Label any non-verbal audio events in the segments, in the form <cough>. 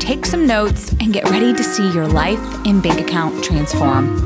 take some notes, and get ready to see your life and bank account transform.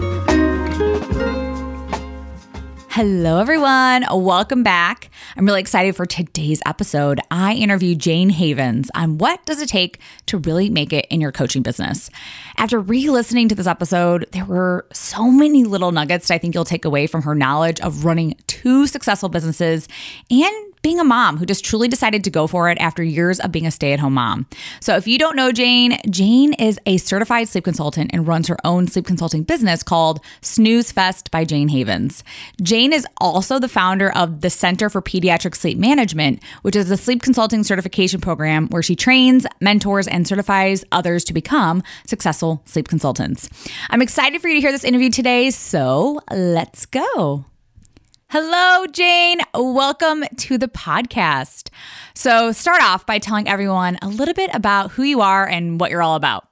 Hello, everyone. Welcome back. I'm really excited for today's episode. I interview Jayne Havens on what does it take to really make it in your coaching business. After re listening to this episode, there were so many little nuggets I think you'll take away from her knowledge of running two successful businesses and being a mom who just truly decided to go for it after years of being a stay at home mom. So, if you don't know Jayne, Jayne is a certified sleep consultant and runs her own sleep consulting business called Snooze Fest by Jayne Havens. Jayne is also the founder of the Center for Pediatric Sleep Management, which is a sleep consulting certification program where she trains, mentors, and certifies others to become successful sleep consultants. I'm excited for you to hear this interview today, so let's go. Hello, Jayne. Welcome to the podcast. So, start off by telling everyone a little bit about who you are and what you're all about.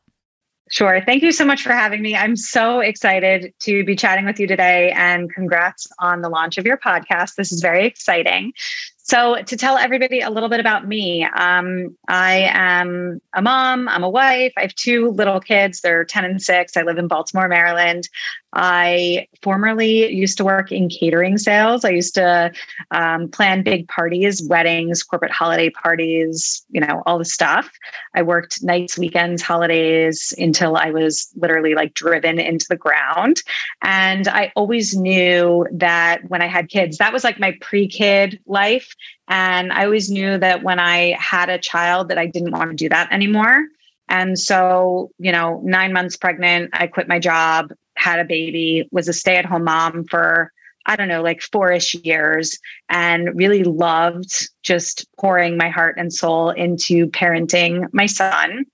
Sure. Thank you so much for having me. I'm so excited to be chatting with you today and congrats on the launch of your podcast. This is very exciting. So, to tell everybody a little bit about me, um, I am a mom, I'm a wife, I have two little kids. They're 10 and 6. I live in Baltimore, Maryland. I formerly used to work in catering sales. I used to um, plan big parties, weddings, corporate holiday parties, you know, all the stuff. I worked nights, weekends, holidays until I was literally like driven into the ground. And I always knew that when I had kids, that was like my pre kid life. And I always knew that when I had a child that I didn't want to do that anymore. And so, you know, nine months pregnant, I quit my job, had a baby, was a stay at home mom for, I don't know, like four ish years, and really loved just pouring my heart and soul into parenting my son.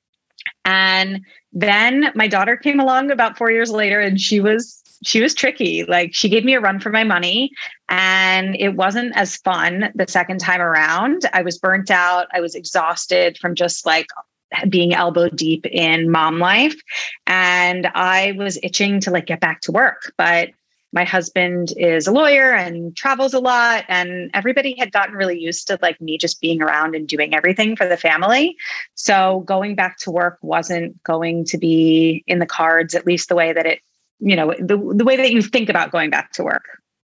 And then my daughter came along about four years later, and she was she was tricky. Like she gave me a run for my money and it wasn't as fun the second time around. I was burnt out. I was exhausted from just like being elbow deep in mom life. And I was itching to like get back to work, but my husband is a lawyer and travels a lot and everybody had gotten really used to like me just being around and doing everything for the family. So going back to work wasn't going to be in the cards at least the way that it you know the, the way that you think about going back to work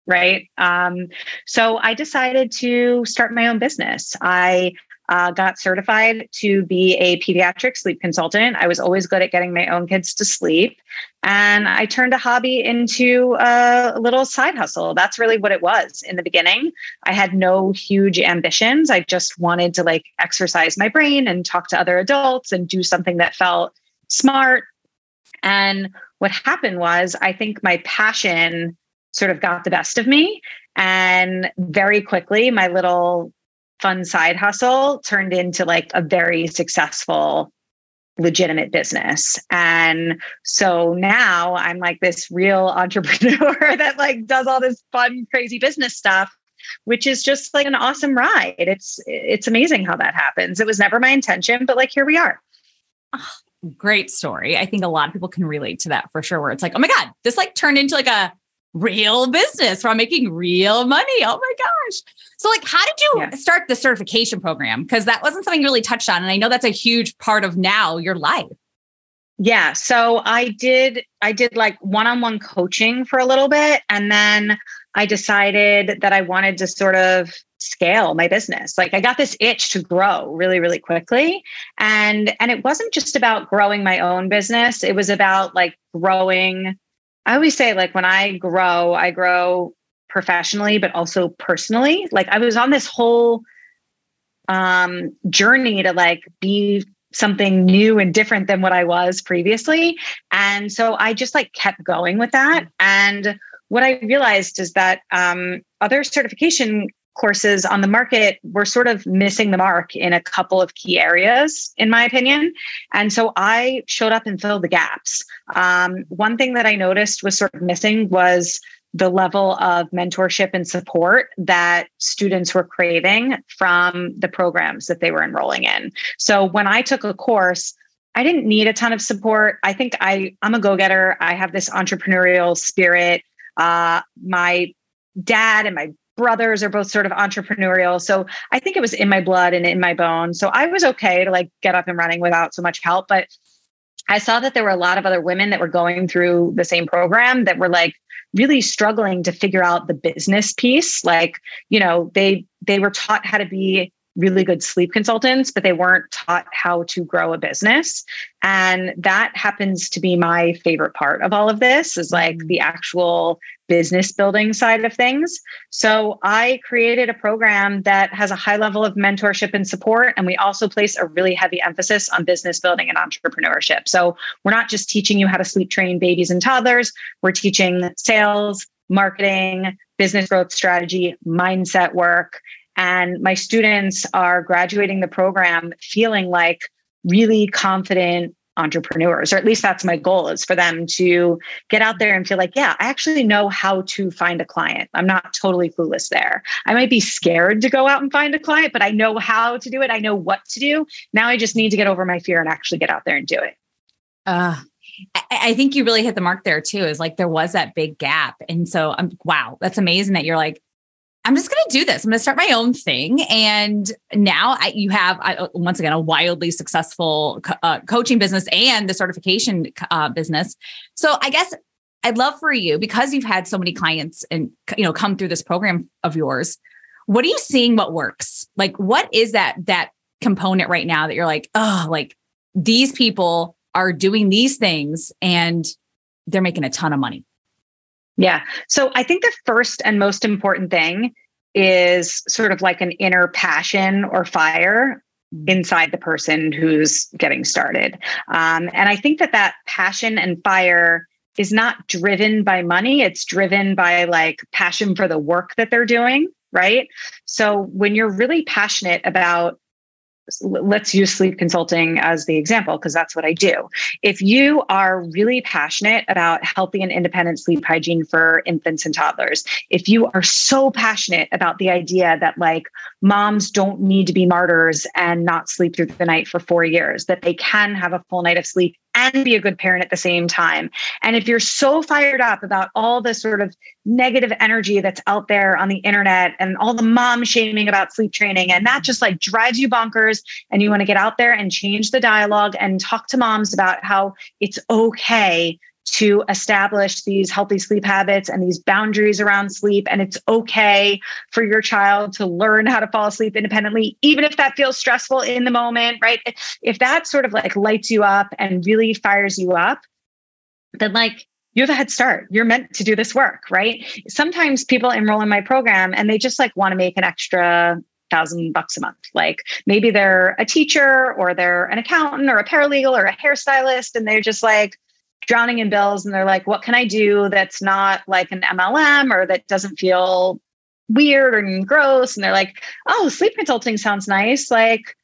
right? Um, so i decided to start my own business. I uh, got certified to be a pediatric sleep consultant. I was always good at getting my own kids to sleep. And i turned a hobby into a little side hustle. That's really what it was in the beginning. I had no huge ambitions. I just wanted to like exercise my brain and talk to other adults and do something that felt smart. And what happened was, I think my passion sort of got the best of me. And very quickly, my little fun side hustle turned into like a very successful legitimate business. And so now I'm like this real <laughs> entrepreneur that like does all this fun crazy business stuff which is just like an awesome ride. It's it's amazing how that happens. It was never my intention, but like here we are. Oh, great story. I think a lot of people can relate to that for sure, where it's like, oh my God, this like turned into like a real business where I'm making real money. Oh my gosh. So, like, how did you yeah. start the certification program? Because that wasn't something you really touched on. And I know that's a huge part of now your life. Yeah. So I did, I did like one on one coaching for a little bit. And then I decided that I wanted to sort of scale my business like i got this itch to grow really really quickly and and it wasn't just about growing my own business it was about like growing i always say like when i grow i grow professionally but also personally like i was on this whole um journey to like be something new and different than what i was previously and so i just like kept going with that and what i realized is that um, other certification courses on the market were sort of missing the mark in a couple of key areas, in my opinion. And so I showed up and filled the gaps. Um, one thing that I noticed was sort of missing was the level of mentorship and support that students were craving from the programs that they were enrolling in. So when I took a course, I didn't need a ton of support. I think I I'm a go-getter. I have this entrepreneurial spirit. Uh, my dad and my brothers are both sort of entrepreneurial. So I think it was in my blood and in my bones. So I was okay to like get up and running without so much help. But I saw that there were a lot of other women that were going through the same program that were like really struggling to figure out the business piece. Like, you know, they they were taught how to be really good sleep consultants, but they weren't taught how to grow a business. And that happens to be my favorite part of all of this is like mm. the actual business building side of things. So I created a program that has a high level of mentorship and support. And we also place a really heavy emphasis on business building and entrepreneurship. So we're not just teaching you how to sleep train babies and toddlers, we're teaching sales, marketing, business growth strategy, mindset work, and my students are graduating the program feeling like really confident entrepreneurs, or at least that's my goal is for them to get out there and feel like, yeah, I actually know how to find a client. I'm not totally clueless there. I might be scared to go out and find a client, but I know how to do it. I know what to do. Now I just need to get over my fear and actually get out there and do it. Uh, I think you really hit the mark there too. Is like there was that big gap, and so I'm um, wow, that's amazing that you're like I'm just going to do this. I'm going to start my own thing. And now I, you have, I, once again, a wildly successful uh, coaching business and the certification uh, business. So I guess I'd love for you because you've had so many clients and you know come through this program of yours. What are you seeing? What works? Like, what is that that component right now that you're like, oh, like these people are doing these things and they're making a ton of money. Yeah. So I think the first and most important thing is sort of like an inner passion or fire mm. inside the person who's getting started. Um, and I think that that passion and fire is not driven by money, it's driven by like passion for the work that they're doing. Right. So when you're really passionate about let's use sleep consulting as the example because that's what I do. If you are really passionate about healthy and independent sleep hygiene for infants and toddlers, if you are so passionate about the idea that like moms don't need to be martyrs and not sleep through the night for 4 years, that they can have a full night of sleep and be a good parent at the same time. And if you're so fired up about all the sort of negative energy that's out there on the internet and all the mom shaming about sleep training, and that just like drives you bonkers, and you want to get out there and change the dialogue and talk to moms about how it's okay to establish these healthy sleep habits and these boundaries around sleep. And it's okay for your child to learn how to fall asleep independently, even if that feels stressful in the moment, right? If that sort of like lights you up and really fires you up, then like you have a head start. You're meant to do this work, right? Sometimes people enroll in my program and they just like want to make an extra thousand bucks a month. Like maybe they're a teacher or they're an accountant or a paralegal or a hairstylist, and they're just like, drowning in bills and they're like, what can I do that's not like an MLM or that doesn't feel weird or gross? And they're like, oh, sleep consulting sounds nice. Like,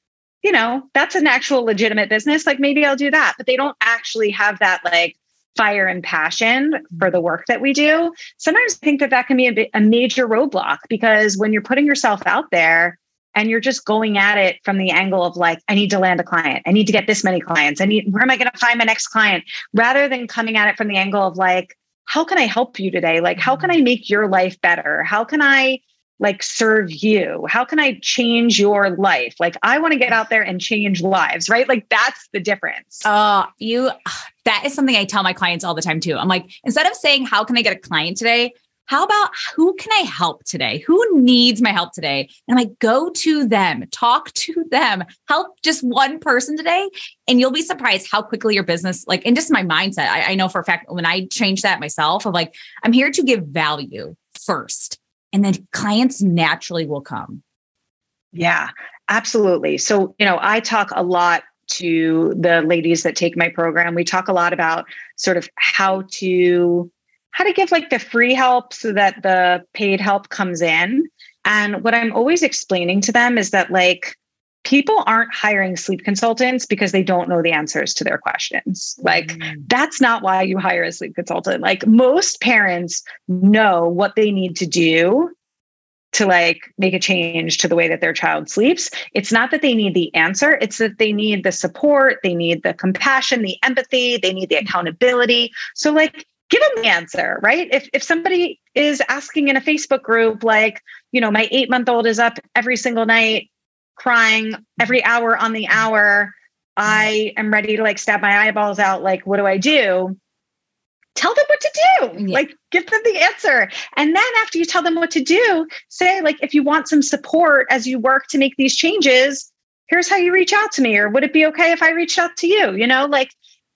you know, that's an actual legitimate business. Like maybe I'll do that. But they don't actually have that like fire and passion for the work that we do. Sometimes I think that that can be a, a major roadblock because when you're putting yourself out there, and you're just going at it from the angle of like i need to land a client. I need to get this many clients. I need where am i going to find my next client? Rather than coming at it from the angle of like how can i help you today? Like how can i mm-hmm. make your life better? How can i like serve you? How can i change your life? Like i want to get out there and change lives right? Like that's the difference. Oh uh, you <sighs> that is something i tell my clients all the time too. I'm like instead of saying how can i get a client today how about who can I help today? Who needs my help today? And I go to them, talk <laughs> to them, help just one person today. And you'll be surprised how quickly your business, like, and just my mindset. I, I know for a fact when I change that myself of like, I'm here to give value first, and then clients naturally will come. Yeah, absolutely. So, you know, I talk a lot to the ladies that take my program. We talk a lot about sort of how to how to give like the free help so that the paid help comes in And what I'm always explaining to them is that, like, people aren't hiring sleep consultants because they don't know the answers to their questions. Like, mm. that's not why you hire a sleep consultant. Like, most parents know what they need to do to like make a change to the way that their child sleeps. It's not that they need the answer, it's that they need the support, they need the compassion, the empathy, they need the accountability. So like give them the answer, right? If if somebody is asking in a Facebook group like, you know, my 8-month-old is up every single night crying every hour on the hour, I am ready to like stab my eyeballs out like what do I do? tell them what to do. Yeah. Like give them the answer. And then after you tell them what to do, say like if you want some support as you work to make these changes, here's how you reach out to me or would it be okay if I reached out to you? You know, like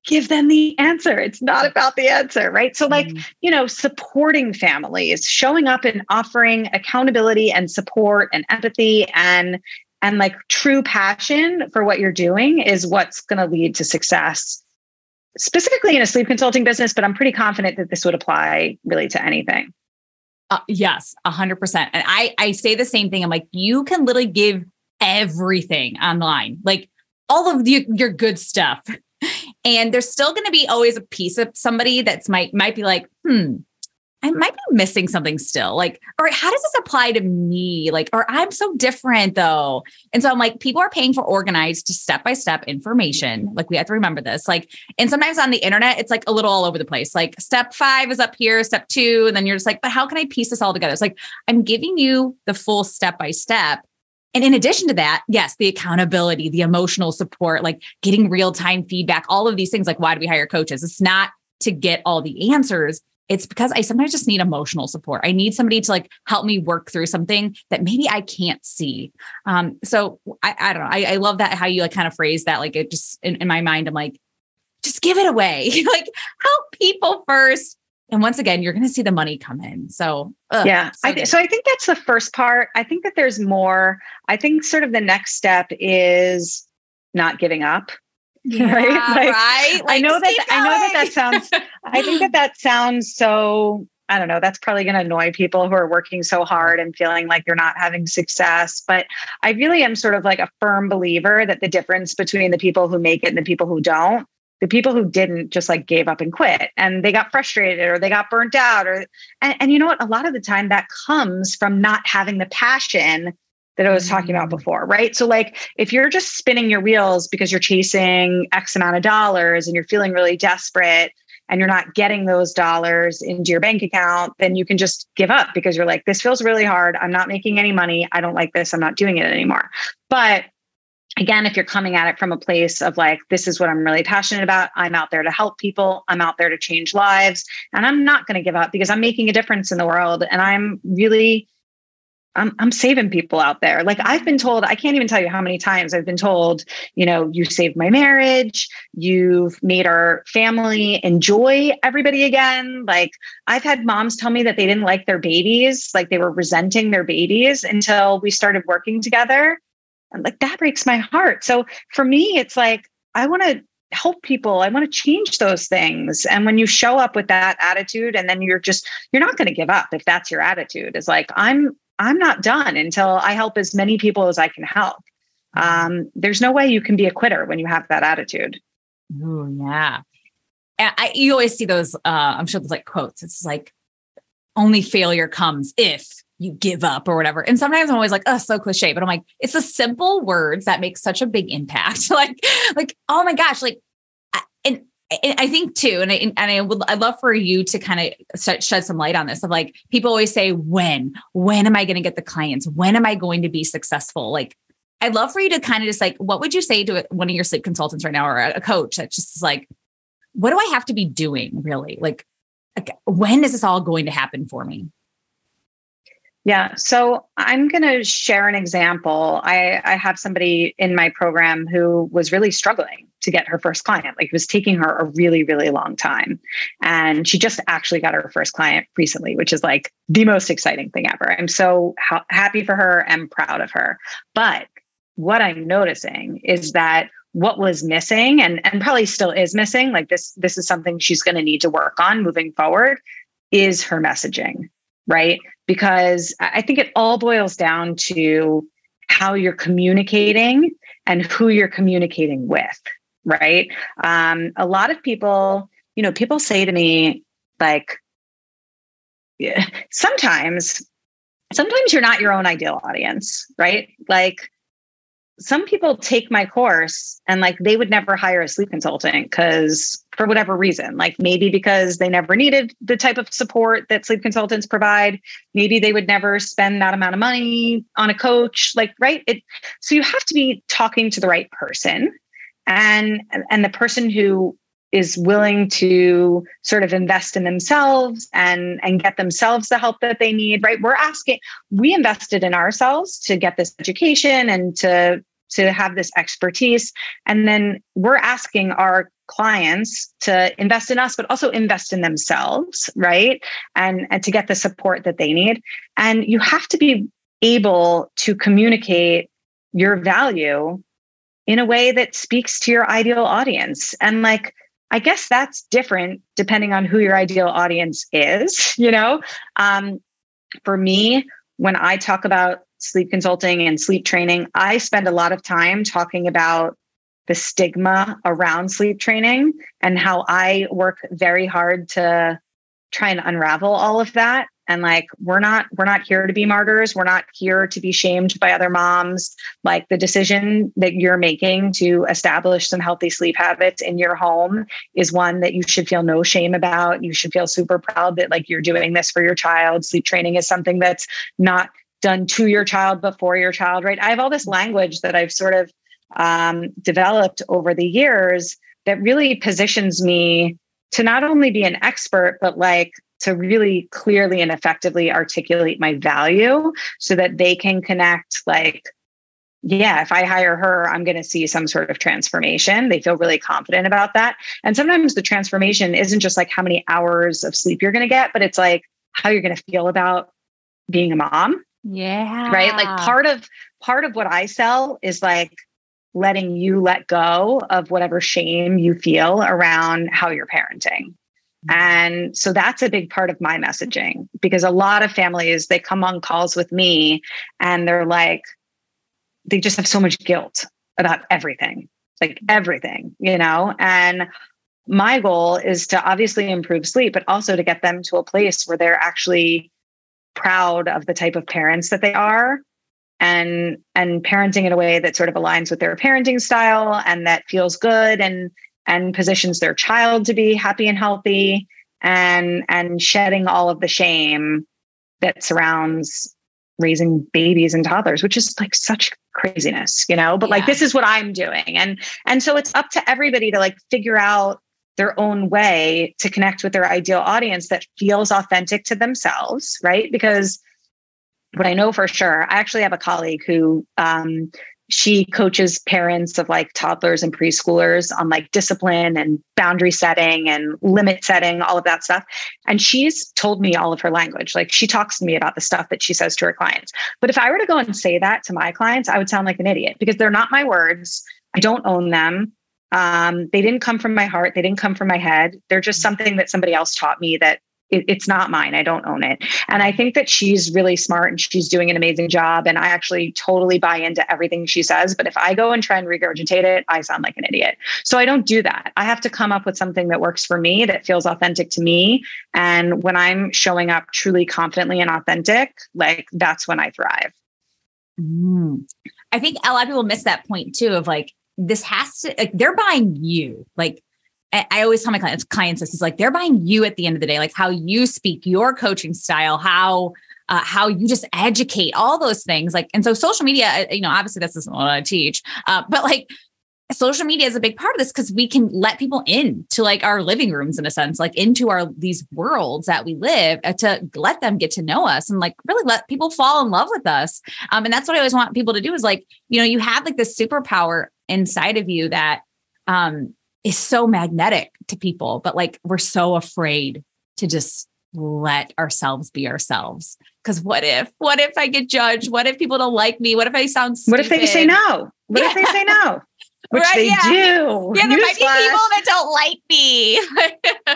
give them the answer. It's not about the answer, right? So like, mm-hmm. you know, supporting families, showing up and offering accountability and support and empathy and and like true passion for what you're doing is what's going to lead to success specifically in a sleep consulting business, but I'm pretty confident that this would apply really to anything. Uh, yes, a hundred percent. And I, I say the same thing. I'm like, you can literally give everything online, like all of the, your good stuff. And there's still going to be always a piece of somebody that's might, might be like, hmm, I might be missing something still. Like, or how does this apply to me? Like, or I'm so different though. And so I'm like, people are paying for organized step by step information. Like, we have to remember this. Like, and sometimes on the internet, it's like a little all over the place. Like, step five is up here, step two. And then you're just like, but how can I piece this all together? It's like, I'm giving you the full step by step. And in addition to that, yes, the accountability, the emotional support, like getting real time feedback, all of these things. Like, why do we hire coaches? It's not to get all the answers it's because I sometimes just need emotional support. I need somebody to like help me work through something that maybe I can't see. Um, so I, I don't know. I, I love that how you like kind of phrase that. Like it just in, in my mind, I'm like, just give it away. <laughs> like help people first. And once again, you're going to see the money come in. So ugh, yeah, so, I th- so I think that's the first part. I think that there's more. I think sort of the next step is not giving up. <laughs> Yeah, right? Like, right? Like, I know that I know that that sounds I think that that sounds so I don't know, that's probably going to annoy people who are working so hard and feeling like they're not having success, but I really am sort of like a firm believer that the difference between the people who make it and the people who don't the people who didn't just like gave up and quit and they got frustrated or they got burnt out or and, and you know what a lot of the time that comes from not having the passion that I was talking about mm. before, right? So, like, if you're just spinning your wheels because you're chasing X amount of dollars and you're feeling really desperate and you're not getting those dollars into your bank account, then you can just give up because you're like, this feels really hard. I'm not making any money. I don't like this. I'm not doing it anymore. But again, if you're coming at it from a place of like, this is what I'm really passionate about, I'm out there to help people, I'm out there to change lives, and I'm not going to give up because I'm making a difference in the world and I'm really I'm, I'm saving people out there. Like I've been told, I can't even tell you how many times I've been told, you know, you saved my marriage, you've made our family enjoy everybody again. Like I've had moms tell me that they didn't like their babies, like they were resenting their babies until we started working together. Like that breaks my heart. So for me, it's like, I want to help people i want to change those things and when you show up with that attitude and then you're just you're not going to give up if that's your attitude is like i'm I'm not done until I help as many people as I can help. Um, there's no way you can be a quitter when you have that attitude. Oh yeah. I, you always see those, uh, I'm sure there's like quotes. It's like only failure comes if you give up or whatever. And sometimes I'm always like, oh, so cliche, but I'm like, it's the simple words that make such a big impact. <laughs> like, like, oh my gosh, like, and I think too, and I, and I would I'd love for you to kind of shed some light on this. Of like people always say, when, when am I going to get the clients? When am I going to be successful? Like, I'd love for you to kind of just like, what would you say to one of your sleep consultants right now, or a coach that just is like, what do I have to be doing really? Like, Like, when is this all going to happen for me? Yeah. So I'm going to share an example. I, I have somebody in my program who was really struggling to get her first client. Like it was taking her a really, really long time. And she just actually got her first client recently, which is like the most exciting thing ever. I'm so ha- happy for her and proud of her. But what I'm noticing is that what was missing and, and probably still is missing, like this, this is something she's going to need to work on moving forward, is her messaging right? Because I think it all boils down to how you're communicating and who you're communicating with, right? Um, a lot of people, you know, people say to me, like, yeah, sometimes, sometimes you're not your own ideal audience, right? Like, some people take my course and like they would never hire a sleep consultant because for whatever reason like maybe because they never needed the type of support that sleep consultants provide maybe they would never spend that amount of money on a coach like right? It so you have to be talking to the right person and and the person who is willing to sort of invest in themselves and and get themselves the help that they need right? We're asking we invested in ourselves to get this education and to to have this expertise. And then we're asking our clients to invest in us but also invest in themselves right? And and to get the support that they need. And you have to be able to communicate your value in a way that speaks to your ideal audience. And like I guess that's different depending on who your ideal audience is. <laughs> You know, um, for me, when I talk about sleep consulting and sleep training, I spend a lot of time talking about the stigma around sleep training and how I work very hard to try and unravel all of that. And like we're not we're not here to be martyrs. We're not here to be shamed by other moms. Like the decision that you're making to establish some healthy sleep habits in your home is one that you should feel no shame about. You should feel super proud that like you're doing this for your child. Sleep training is something that's not done to your child before your child right? I have all this language that i've sort of um, developed over the years that really positions me to not only be an expert but like to really clearly and effectively articulate my value so that they can connect like yeah, if I hire her, I'm going to see some sort of transformation. They feel really confident about that. And sometimes the transformation isn't just like how many hours of sleep you're going to get, but it's like how you're going to feel about being a mom. Yeah. Right? Like part of part of what I sell is like letting you let go of whatever shame you feel around how you're parenting. And so that's a big part of my messaging because a lot of families, they come on calls with me and they're like, they just have so much guilt about everything, like everything, you know? And my goal is to obviously improve sleep, but also to get them to a place where they're actually proud of the type of parents that they are and and parenting in a way that sort of aligns with their parenting style and that feels good and and positions their child to be happy and healthy and and shedding all of the shame that surrounds raising babies and toddlers which is like such craziness you know? But yeah. like this is what i'm doing. And and so it's up to everybody to like figure out their own way to connect with their ideal audience that feels authentic to themselves right? Because what i know for sure i actually have a colleague who um, she coaches parents of like toddlers and preschoolers on like discipline and boundary setting and limit setting, all of that stuff. And she's told me all of her language. Like she talks to me about the stuff that she says to her clients. But if I were to go and say that to my clients, I would sound like an idiot because they're not my words. I don't own them. Um, they didn't come from my heart. They didn't come from my head. They're just something that somebody else taught me that it, it's not mine. I don't own it. And I think that she's really smart and she's doing an amazing job. And I actually totally buy into everything she says. But if I go and try and regurgitate it, I sound like an idiot. So I don't do that. I have to come up with something that works for me, that feels authentic to me. And when I'm showing up truly confidently and authentic, like that's when I thrive. Mm. I think a lot of people miss that point too of like, this has to, like, they're buying you. Like, I always tell my clients, clients this is like they're buying you at the end of the day, like how you speak, your coaching style, how uh, how you just educate, all those things. Like, and so social media, uh, you know, obviously this isn't what I teach, uh, but like social media is a big part of this because we can let people in to like our living rooms in a sense, like into our these worlds that we live uh, to let them get to know us and like really let people fall in love with us. Um, and that's what I always want people to do is like, you know, you have like this superpower inside of you that um is so magnetic to people, but like we're so afraid to just let ourselves be ourselves. Because what if, what if I get judged? What if people don't like me? What if I sound stupid? What if they say no? What yeah. if they say no? which right, they yeah. do. Yeah, there might be people that don't like me.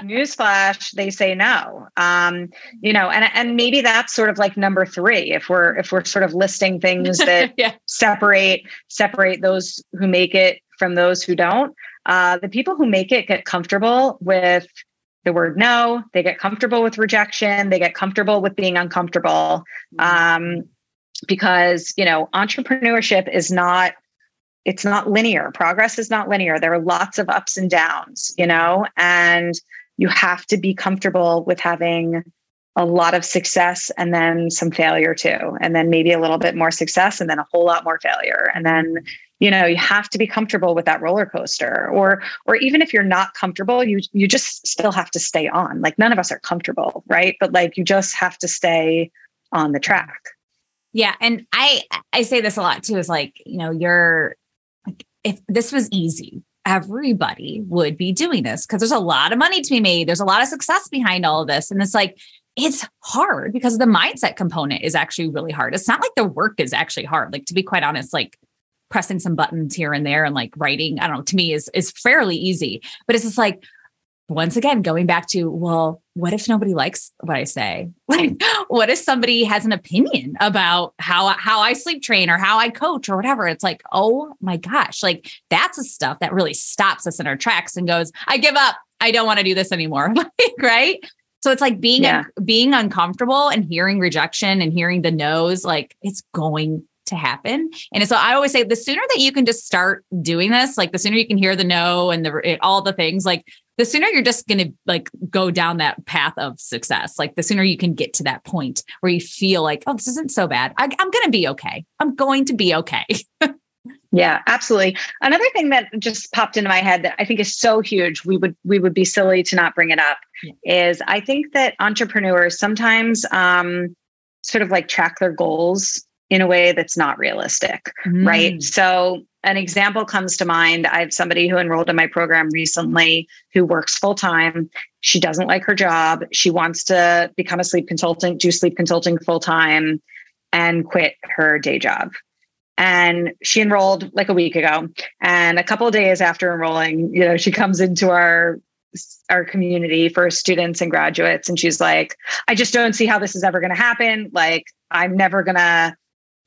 <laughs> Newsflash, they say no. Um, you know, and and maybe that's sort of like number three. If we're if we're sort of listing things <laughs> that yeah. separate separate those who make it from those who don't. Uh, the people who make it get comfortable with the word no. They get comfortable with rejection. They get comfortable with being uncomfortable. Mm-hmm. Um, because you know, entrepreneurship is not it's not linear. Progress is not linear. There are lots of ups and downs, you know, and you have to be comfortable with having a lot of success and then some failure too, and then maybe a little bit more success and then a whole lot more failure. And then, you know, you have to be comfortable with that roller coaster. Or or even if you're not comfortable, you you just still have to stay on. Like none of us are comfortable, right? But like you just have to stay on the track. Yeah, and I I say this a lot too is like, you know, you're if this was easy, everybody would be doing this because there's a lot of money to be made. There's a lot of success behind all of this. And it's like, it's hard because the mindset component is actually really hard. It's not like the work is actually hard. Like to be quite honest, like pressing some buttons here and there and like writing, I don't know, to me is is fairly easy. But it's just like, once again going back to well what if nobody likes what i say? <laughs> Like what if somebody has an opinion about how how i sleep train or how i coach or whatever? It's like oh my gosh like that's the stuff that really stops us in our tracks and goes i give up. I don't want to do this anymore. <laughs> Like, right? So it's like being yeah. un- being uncomfortable and hearing rejection and hearing the no's like it's going to happen. And so I always say the sooner that you can just start doing this, like the sooner you can hear the no and the all the things, like the sooner you're just going to like go down that path of success like the sooner you can get to that point where you feel like oh this isn't so bad I, i'm going to be okay i'm going to be okay <laughs> yeah absolutely another thing that just popped into my head that i think is so huge we would we would be silly to not bring it up yeah. is i think that entrepreneurs sometimes um sort of like track their goals in a way that's not realistic mm. right so an example comes to mind. I have somebody who enrolled in my program recently who works full time. She doesn't like her job. She wants to become a sleep consultant, do sleep consulting full time, and quit her day job. And she enrolled like a week ago. And a couple of days after enrolling, you know, she comes into our our community for students and graduates and she's like i just don't see how this is ever going to happen like i'm never going to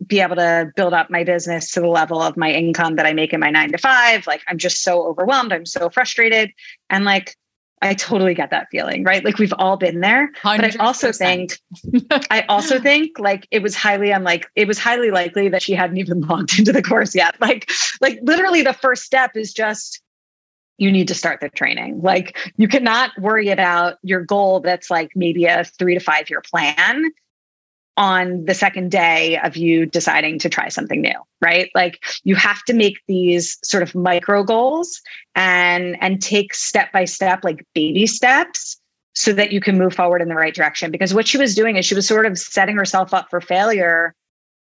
be able to build up my business to the level of my income that I make in my nine to five. Like I'm just so overwhelmed. I'm so frustrated. And like I totally get that feeling, right? Like we've all been there. 100%. But I also think I also think like it was highly unlike it was highly likely that she hadn't even logged into the course yet. Like, like literally the first step is just you need to start the training. Like you cannot worry about your goal that's like maybe a three to five year plan on the second day of you deciding to try something new right? Like you have to make these sort of micro goals and and take step by step like baby steps so that you can move forward in the right direction. Because what she was doing is she was sort of setting herself up for failure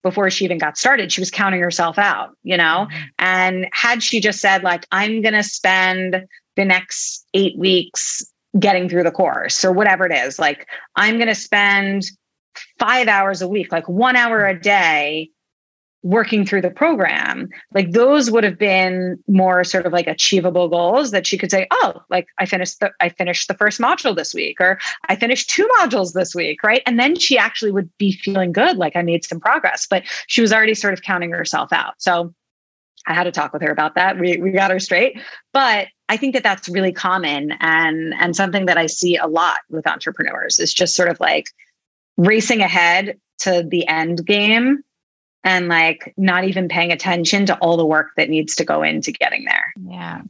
before she even got started. She was counting herself out you know? Mm-hmm. and had she just said like i'm going to spend the next 8 weeks getting through the course or whatever it is like i'm going to spend five hours a week, like one hour a day working through the program like those would have been more sort of like achievable goals that she could say oh like i finished the i finished the first module this week or i finished two modules this week right? And then she actually would be feeling good like i made some progress but she was already sort of counting herself out. So i had to talk with her about that. We, we got her straight. But i think that that's really common and and something that i see a lot with entrepreneurs is just sort of like racing ahead to the end game and like not even paying attention to all the work that needs to go into getting there. Yeah.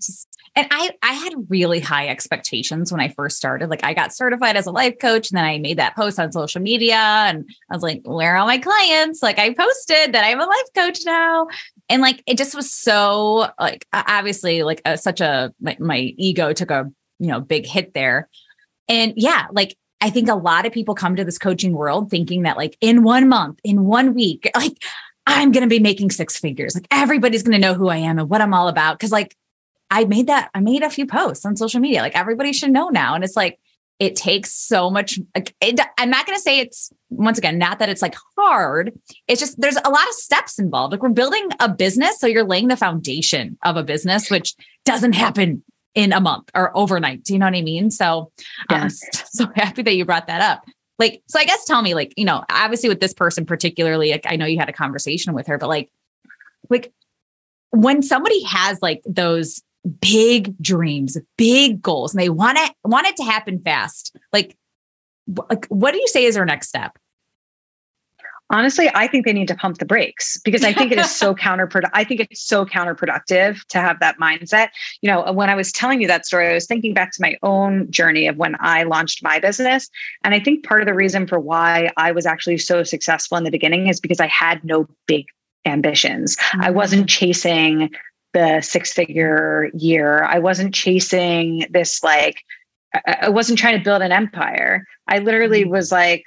And I I had really high expectations when I first started. Like I got certified as a life coach and then I made that post on social media and I was like, where are all my clients? Like I posted that I'm a life coach now. And like it just was so like obviously like a, such a my, my ego took a you know big hit there. And yeah, like I think a lot of people come to this coaching world thinking that like in one month, in one week, <laughs> like I'm going to be making six figures. Like everybody's going to know who I am and what I'm all about. Cause like I made that, I made a few posts on social media. Like everybody should know now. And it's like, it takes so much. It, I'm not going to say it's once again, not that it's like hard. It's just there's a lot of steps involved. Like we're building a business. So you're laying the foundation of a business, which doesn't happen in a month or overnight. Do you know what I mean? So I'm um, <laughs> so happy that you brought that up. Like, so I guess tell me, like, you know, obviously with this person particularly, like I know you had a conversation with her, but like, like when somebody has like those big dreams, big goals, and they want it want it to happen fast. Like, like what do you say is our next step? Honestly, I think they need to pump the brakes because I think it is so <laughs> counterproductive. I think it's so counterproductive to have that mindset. You know, when I was telling you that story, I was thinking back to my own journey of when I launched my business. And I think part of the reason for why I was actually so successful in the beginning is because I had no big ambitions. Mm-hmm. I wasn't chasing the six figure year. I wasn't chasing this like I wasn't trying to build an empire. I literally mm-hmm. was like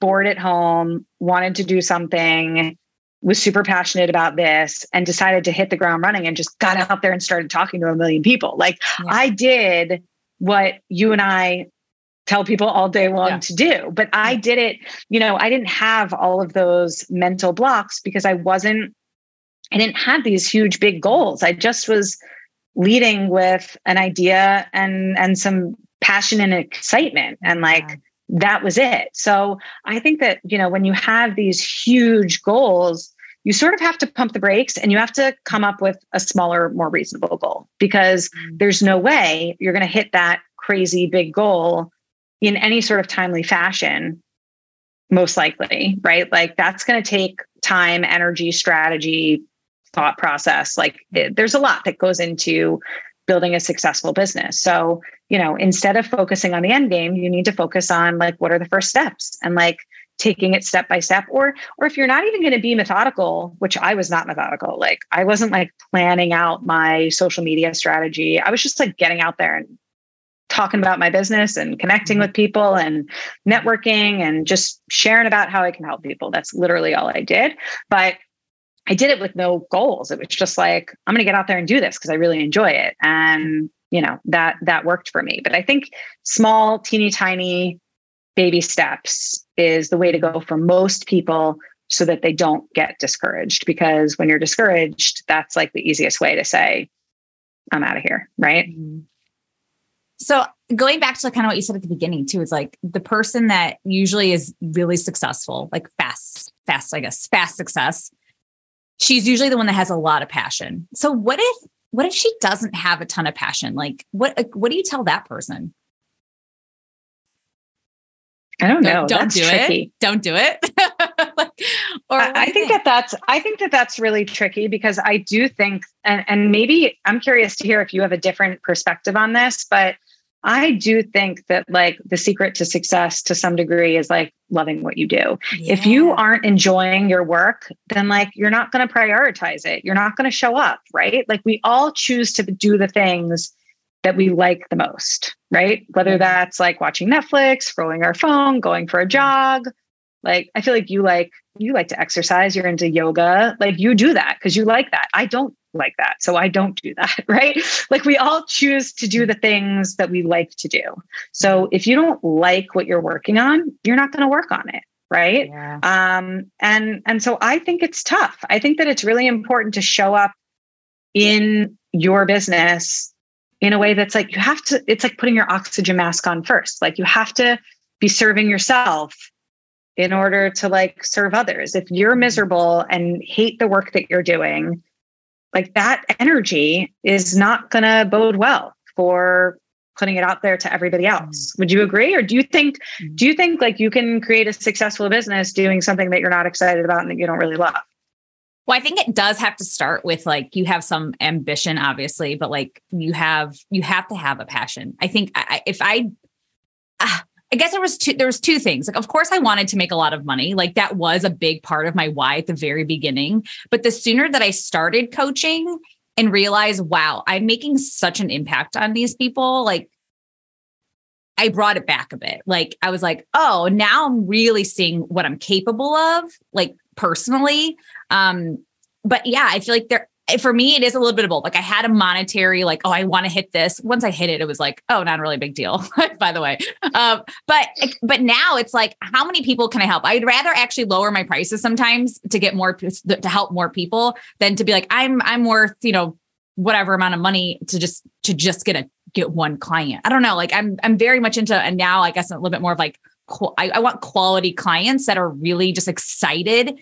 bored at home, wanted to do something, was super passionate about this, and decided to hit the ground running and just got out there and started talking to a million people. Like yeah. I did what you and I tell people all day long yeah. to do, but I did it, you know, I didn't have all of those mental blocks because I wasn't I didn't have these huge big goals. I just was leading with an idea and and some passion and excitement and like yeah. That was it. So I think that you know when you have these huge goals you sort of have to pump the brakes and you have to come up with a smaller more reasonable goal because mm-hmm. there's no way you're going to hit that crazy big goal in any sort of timely fashion most likely right like that's going to take time energy strategy thought process. Like there's a lot that goes into building a successful business. So, you know, instead of focusing on the end game, you need to focus on like what are the first steps and like taking it step by step or or if you're not even going to be methodical, which I was not methodical. Like I wasn't like planning out my social media strategy. I was just like getting out there and talking about my business and connecting mm-hmm. with people and networking and just sharing about how I can help people. That's literally all I did. But I did it with no goals. It was just like, I'm going to get out there and do this because I really enjoy it. And, you know, that, that worked for me. But I think small, teeny tiny baby steps is the way to go for most people so that they don't get discouraged. Because when you're discouraged, that's like the easiest way to say, I'm out of here. Right. Mm-hmm. So going back to kind of what you said at the beginning too, it's like the person that usually is really successful, like fast, fast, I guess, fast success she's usually the one that has a lot of passion. So what if what if she doesn't have a ton of passion? Like what what do you tell that person? I don't know. Don't, don't do tricky. it. Don't do it. <laughs> or I, I think, think that that's I think that that's really tricky because I do think and and maybe I'm curious to hear if you have a different perspective on this, but I do think that like the secret to success to some degree is like loving what you do. Yeah. If you aren't enjoying your work, then like you're not going to prioritize it. You're not going to show up, right? Like we all choose to do the things that we like the most, right? Whether that's like watching Netflix, scrolling our phone, going for a mm-hmm. jog. Like I feel like you like you like to exercise, you're into yoga, like you do that because you like that. I don't like that. So I don't do that, <laughs> right? Like we all choose to do the things that we like to do. So if you don't like what you're working on, you're not going to work on it, right? Yeah. Um and and so I think it's tough. I think that it's really important to show up in your business in a way that's like you have to it's like putting your oxygen mask on first. Like you have to be serving yourself in order to like serve others. If you're mm-hmm. miserable and hate the work that you're doing, like that energy is not going to bode well for putting it out there to everybody else. Mm-hmm. Would you agree or do you think mm-hmm. do you think like you can create a successful business doing something that you're not excited about and that you don't really love? Well, I think it does have to start with like you have some ambition obviously, but like you have you have to have a passion. I think I, if I uh, I guess there was two there was two things. Like of course I wanted to make a lot of money. Like that was a big part of my why at the very beginning. But the sooner that I started coaching and realized, wow, I'm making such an impact on these people, like I brought it back a bit. Like I was like, oh, now I'm really seeing what I'm capable of, like personally. Um, but yeah, I feel like there for me, it is a little bit of both. Like I had a monetary, like, oh, I want to hit this. Once I hit it, it was like, oh, not a really big deal, <laughs> by the way. Um, but but now it's like, how many people can I help? I'd rather actually lower my prices sometimes to get more to help more people than to be like, I'm I'm worth, you know, whatever amount of money to just to just get a get one client. I don't know. Like I'm I'm very much into and now I guess a little bit more of like I, I want quality clients that are really just excited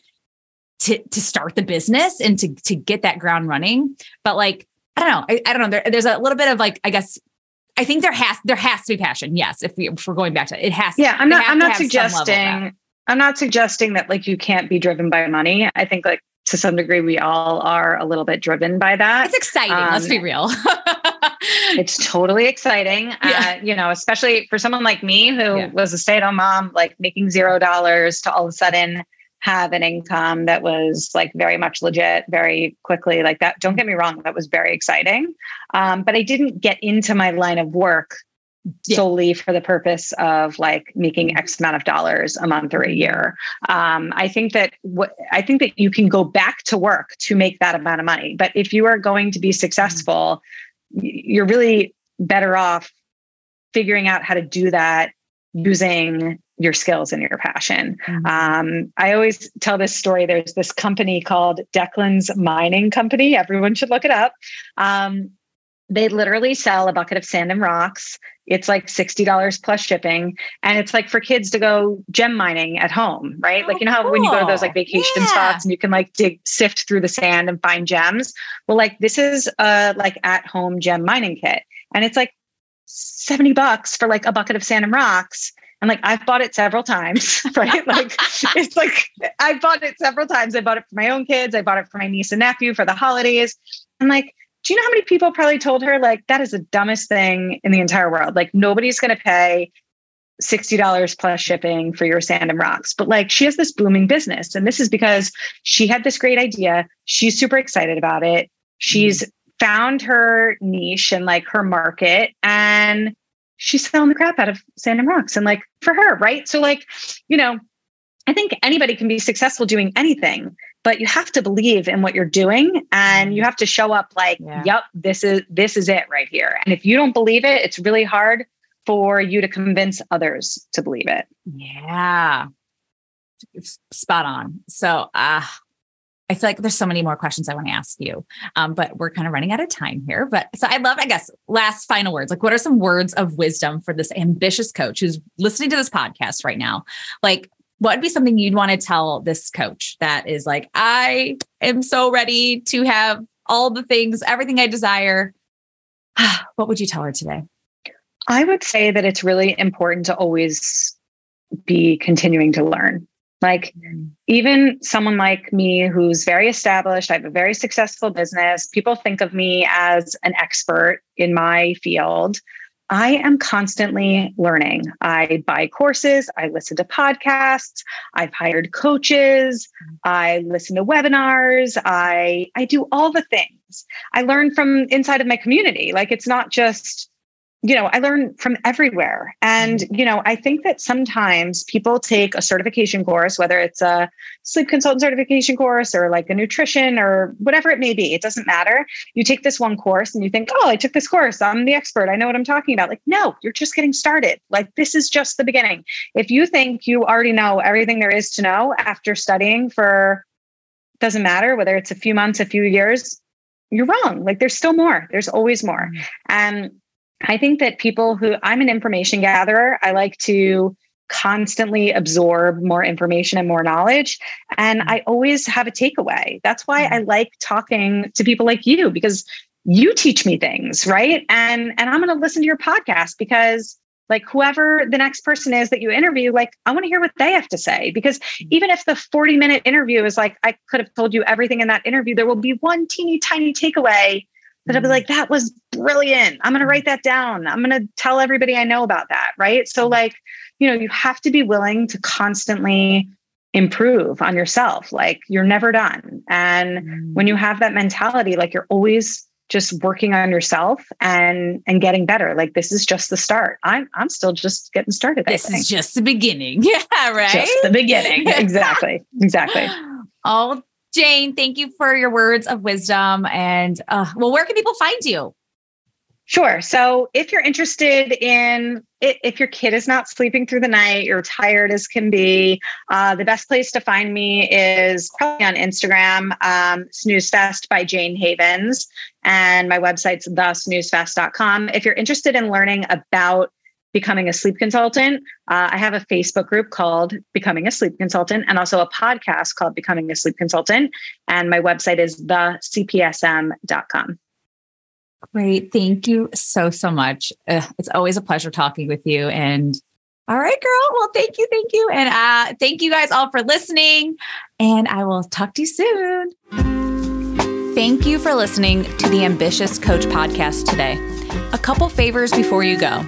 to to start the business and to to get that ground running. But like, I don't know. I, I don't know. There, there's a little bit of like, I guess I think there has there has to be passion. Yes, if, we, if we're going back to it, it has. Yeah, I'm not. I'm not suggesting. I'm not suggesting that like you can't be driven by money. I think like to some degree we all are a little bit driven by that. It's exciting. Um, let's be um, real. <laughs> it's totally exciting. Yeah. Uh, you know, especially for someone like me who yeah. was a stay-at-home mom, like making zero dollars to all of a sudden have an income that was like very much legit very quickly like that don't get me wrong that was very exciting. Um, but i didn't get into my line of work yeah. solely for the purpose of like making x amount of dollars a month or a year. Um, i think that what i think that you can go back to work to make that amount of money. But if you are going to be successful you're really better off figuring out how to do that using your skills and your passion. Mm-hmm. Um, I always tell this story. There's this company called Declan's Mining Company. Everyone should look it up. Um, they literally sell a bucket of sand and rocks. It's like $60 plus shipping. And it's like for kids to go gem mining at home, right? Oh, like, you know how cool. when you go to those like vacation yeah. spots and you can like dig, sift through the sand and find gems? Well, like this is a like at home gem mining kit. And it's like 70 bucks for like a bucket of sand and rocks and like I've bought it several times, <laughs> right? like it's like I bought it several times. I bought it for my own kids. I bought it for my niece and nephew for the holidays. And like, do you know how many people probably told her like that is the dumbest thing in the entire world? Like nobody's going to pay $60 plus shipping for your sand and rocks. But like she has this booming business. And this is because she had this great idea. She's super excited about it. She's mm-hmm. found her niche and like her market. And she's selling the crap out of sand and rocks and like for her right? So like you know i think anybody can be successful doing anything but you have to believe in what you're doing and you mm-hmm. have to show up like yeah. yep this is this is it right here. And if you don't believe it it's really hard for you to convince others to believe it. Yeah. Spot on. So uh I feel like there's so many more questions I want to ask you, um, but we're kind of running out of time here. But so I love, I guess, last final words. Like, what are some words of wisdom for this ambitious coach who's listening to this podcast right now? Like, what would be something you'd want to tell this coach that is like, I am so ready to have all the things, everything I desire? <sighs> what would you tell her today? I would say that it's really important to always be continuing to learn. Like, even someone like me who's very established, I have a very successful business, people think of me as an expert in my field. I am constantly learning. I buy courses, I listen to podcasts, I've hired coaches, I listen to webinars, I I do all the things. I learn from inside of my community. Like it's not just you know, I learn from everywhere. And, mm-hmm. you know, I think that sometimes people take a certification course, whether it's a sleep consultant certification course or like a nutrition or whatever it may be, it doesn't matter. You take this one course and you think, oh, I took this course. I'm the expert. I know what I'm talking about. Like, no, you're just getting started. Like, this is just the beginning. If you think you already know everything there is to know after studying for, doesn't matter whether it's a few months, a few years, you're wrong. Like, there's still more. There's always more. Mm-hmm. And I think that people who I'm an information gatherer, I like to constantly absorb more information and more knowledge. And I always have a takeaway. That's why I mm-hmm. like talking to people like you because you teach me things, right? And and I'm going to listen to your podcast because like whoever the next person is that you interview like i want to hear what they have to say because mm-hmm. even if the 40 minute interview is like i could have told you everything in that interview there will be one teeny tiny takeaway that I'll be mm-hmm. like, that was brilliant. I'm going to write that down. I'm going to tell everybody I know about that. Right. So, mm-hmm. like, you know, you have to be willing to constantly improve on yourself. Like, you're never done. And when you mm-hmm. have that mentality, like, you're always just working on yourself and and getting better like this is just the start i'm i'm still just getting started this is just the beginning <laughs> yeah right just the beginning <laughs> exactly exactly oh Jayne, thank you for your words of wisdom. And uh, well, where can people find you? Sure. So if you're interested in if your kid is not sleeping through the night, you're tired as can be, uh, the best place to find me is probably on Instagram, um, Snoozefest by Jayne Havens. And my website's thesnoozefest.com. If you're interested in learning about becoming a sleep consultant, uh, I have a Facebook group called Becoming a Sleep Consultant and also a podcast called Becoming a Sleep Consultant. And my website is thecpsm.com. Great. Thank you so, so much. Uh, it's always a pleasure talking with you. And all right, girl. Well, thank you. Thank you. And uh, thank you guys all for listening. And I will talk to you soon. Thank you for listening to the Ambitious Coach podcast today. A couple favors before you go.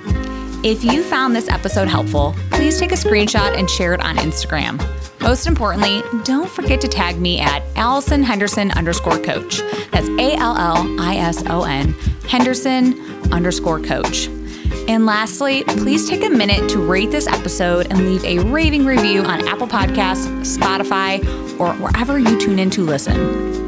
If you found this episode helpful, please take a screenshot and share it on Instagram. Most importantly, don't forget to tag me at Allison Henderson underscore coach. That's A L L I S O N Henderson underscore coach. And lastly, please take a minute to rate this episode and leave a raving review on Apple Podcasts, Spotify, or wherever you tune in to listen.